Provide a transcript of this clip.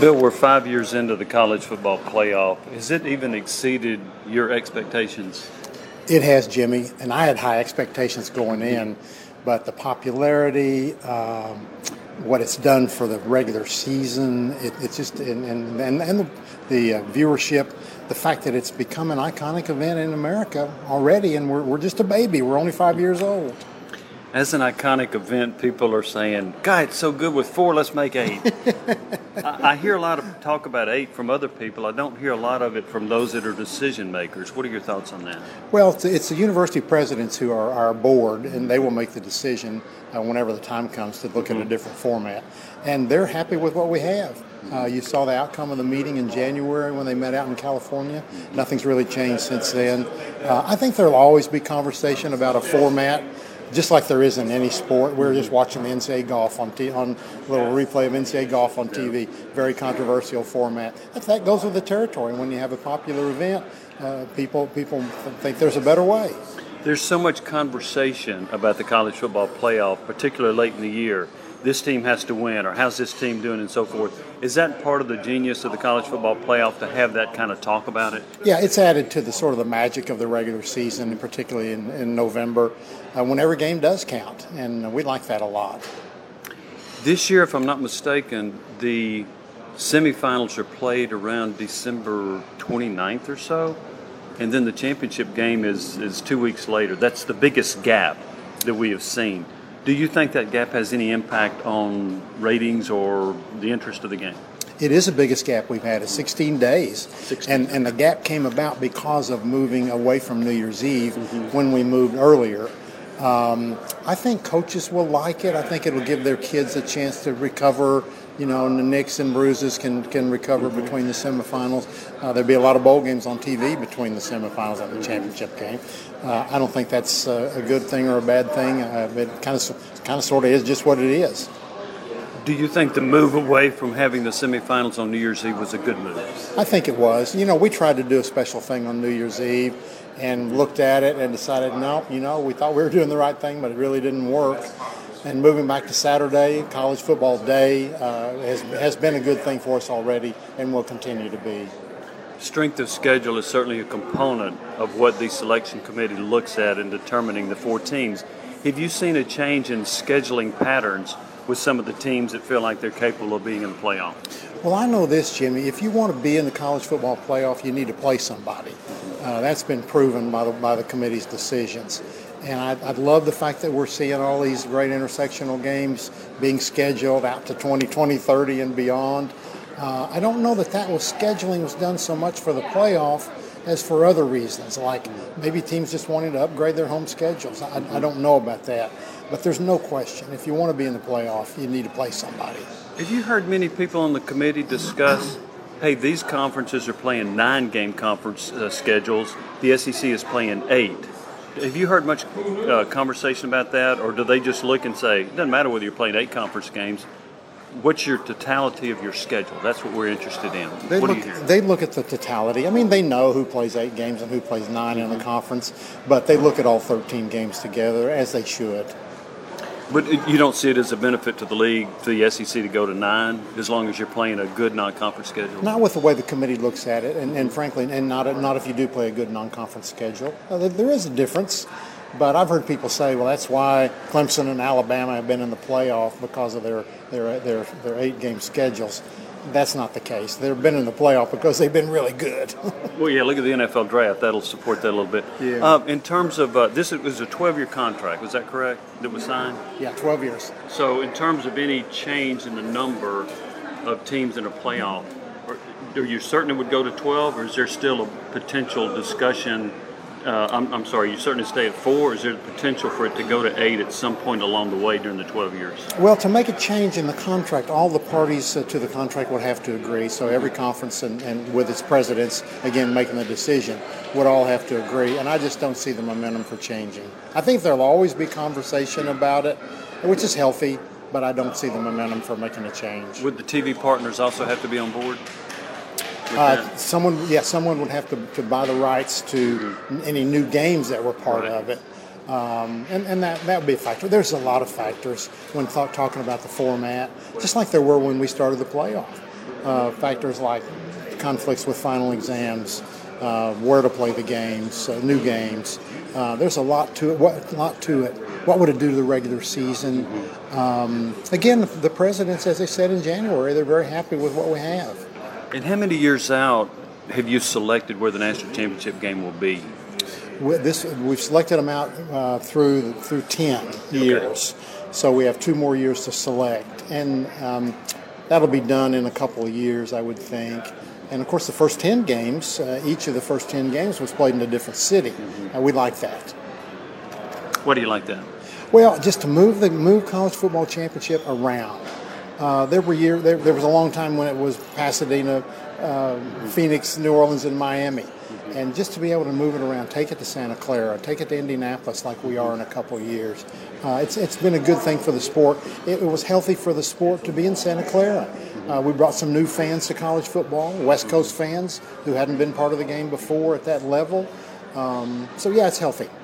Bill, we're five years into the college football playoff. Has it even exceeded your expectations? It has, Jimmy, and I had high expectations going in, but the popularity, um, what it's done for the regular season, it, it's just, and, and, and, the, the uh, viewership, the fact that it's become an iconic event in America already, and we're, we're just a baby. We're only five years old. As an iconic event, people are saying, God, it's so good with four, let's make eight. I, I, hear a lot of talk about eight from other people. I don't hear a lot of it from those that are decision makers. What are your thoughts on that? Well, it's, it's the university presidents who are our board, and they will make the decision uh, whenever the time comes to look mm-hmm. at a mm-hmm. different format. And they're happy with what we have. Uh, you saw the outcome of the meeting in January when they met out in California. Nothing's really changed since then. Uh, I think there'll always be conversation about a format just like there is in any sport. We are just watching the NCAA golf on t- on a little replay of NCAA golf on TV. Very controversial format. That, that goes with the territory. When you have a popular event, uh, people people think there's a better way. There's so much conversation about the college football playoff, particularly late in the year this team has to win or how's this team doing and so forth. Is that part of the genius of the college football playoff to have that kind of talk about it? Yeah, it's added to the sort of the magic of the regular season, and particularly in, in November, uh, when every game does count, and we like that a lot. This year, if I'm not mistaken, the semifinals are played around December 29th or so, and then the championship game is, is two weeks later. That's the biggest gap that we have seen. Do you think that gap has any impact on ratings or the interest of the game? It is the biggest gap we've had. It's 16 days. 16. And, and the gap came about because of moving away from New Year's Eve mm-hmm. when we moved earlier. Um, I think coaches will like it. I think it'll give their kids a chance to recover you know, and the nicks and bruises can, can recover mm-hmm. between the semifinals. Uh, there'll be a lot of bowl games on TV between the semifinals and the championship game. Uh, I don't think that's uh, a good thing or a bad thing. Uh, it kind of, kind of, sort of is just what it is. Do you think the move away from having the semifinals on New Year's Eve was a good move? I think it was. You know, we tried to do a special thing on New Year's Eve and looked at it and decided, no, you know, we thought we were doing the right thing, but it really didn't work and moving back to Saturday, college football day, uh, has, has been a good thing for us already and will continue to be. Strength of schedule is certainly a component of what the selection committee looks at in determining the four teams. Have you seen a change in scheduling patterns with some of the teams that feel like they're capable of being in the playoff? Well, I know this, Jimmy. If you want to be in the college football playoff, you need to play somebody. Uh, that's been proven by the, by the committee's decisions. And I, I love the fact that we're seeing all these great intersectional games being scheduled out to 2020, 30, and beyond. Uh, I don't know that that was scheduling was done so much for the playoff as for other reasons, like maybe teams just wanting to upgrade their home schedules. I, I don't know about that. But there's no question, if you want to be in the playoff, you need to play somebody. Have you heard many people on the committee discuss hey, these conferences are playing nine game conference uh, schedules, the SEC is playing eight? Have you heard much uh, conversation about that, or do they just look and say, it doesn't matter whether you're playing eight conference games, what's your totality of your schedule? That's what we're interested in. They what look, They look at the totality. I mean, they know who plays eight games and who plays 9 mm-hmm. in the mm-hmm. conference, but they look at all 13 games together, as they should. But you don't see it as a benefit to the league, to the SEC, to go to nine, as long as you're playing a good non-conference schedule. Not with the way the committee looks at it, and, and frankly, and not not if you do play a good non-conference schedule. There is a difference, but I've heard people say, well, that's why Clemson and Alabama have been in the playoff because of their their their, their eight-game schedules that's not the case. They've been in the playoff because they've been really good. well, yeah, look at the NFL draft. That'll support that a little bit. Yeah. Uh, in terms of uh, this, it was a 12-year contract. Was that correct? That was signed. Yeah, 12 years. So, in terms of any change in the number of teams in a playoff, are you certain it would go to 12, or is there still a potential discussion? Uh, I'm, I'm, sorry, you certainly stay at four. Is there the potential for it to go to eight at some point along the way during the 12 years? Well, to make a change in the contract, all the parties uh, to the contract would have to agree. So every conference and, and, with its presidents, again, making the decision, would all have to agree. And I just don't see the momentum for changing. I think there'll always be conversation about it, which is healthy, but I don't see the momentum for making a change. Would the TV partners also have to be on board? Uh, someone, yeah, someone would have to, to buy the rights to mm-hmm. any new games that were part right. of it. Um, and, and that, that would be a factor. There's a lot of factors when th- talking about the format, just like there were when we started the playoff. uh, factors like conflicts with final exams, uh, where to play the games, uh, new games. Uh, there's a lot to it. What lot to it? What would it do to the regular season? Um, again, the presidents, as they said in January, they're very happy with what we have. And how many years out have you selected where the national championship game will be? We- This we've selected them out uh, through through ten years, so we have two more years to select, and um, that'll be done in a couple of years, I would think. And of course, the first ten games, uh, each of the first ten games was played in a different city. Uh, we like that. What do you like that? Well, just to move the move college football championship around. Uh, there were year there, there was a long time when it was Pasadena, uh, Phoenix, New Orleans, and Miami, and just to be able to move it around, take it to Santa Clara, take it to Indianapolis, like we are in a couple of years. Uh, it's it's been a good thing for the sport. It, it was healthy for the sport to be in Santa Clara. Uh, we brought some new fans to college football, West Coast fans who hadn't been part of the game before at that level. Um, so yeah, it's healthy.